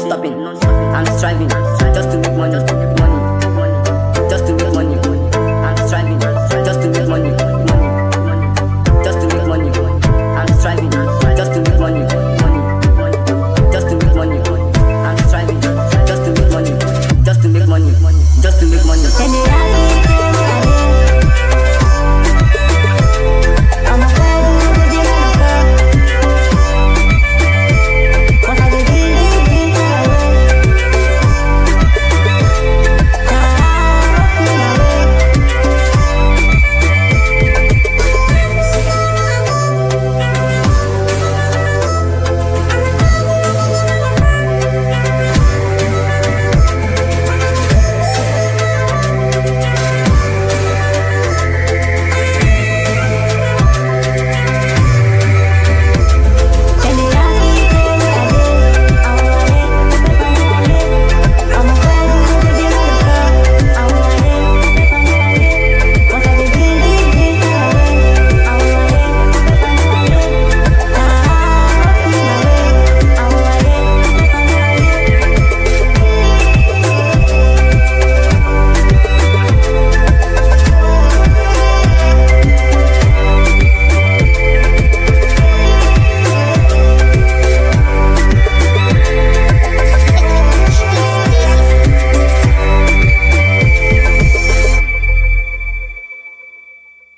I'm non stopping. I'm striving just to make money.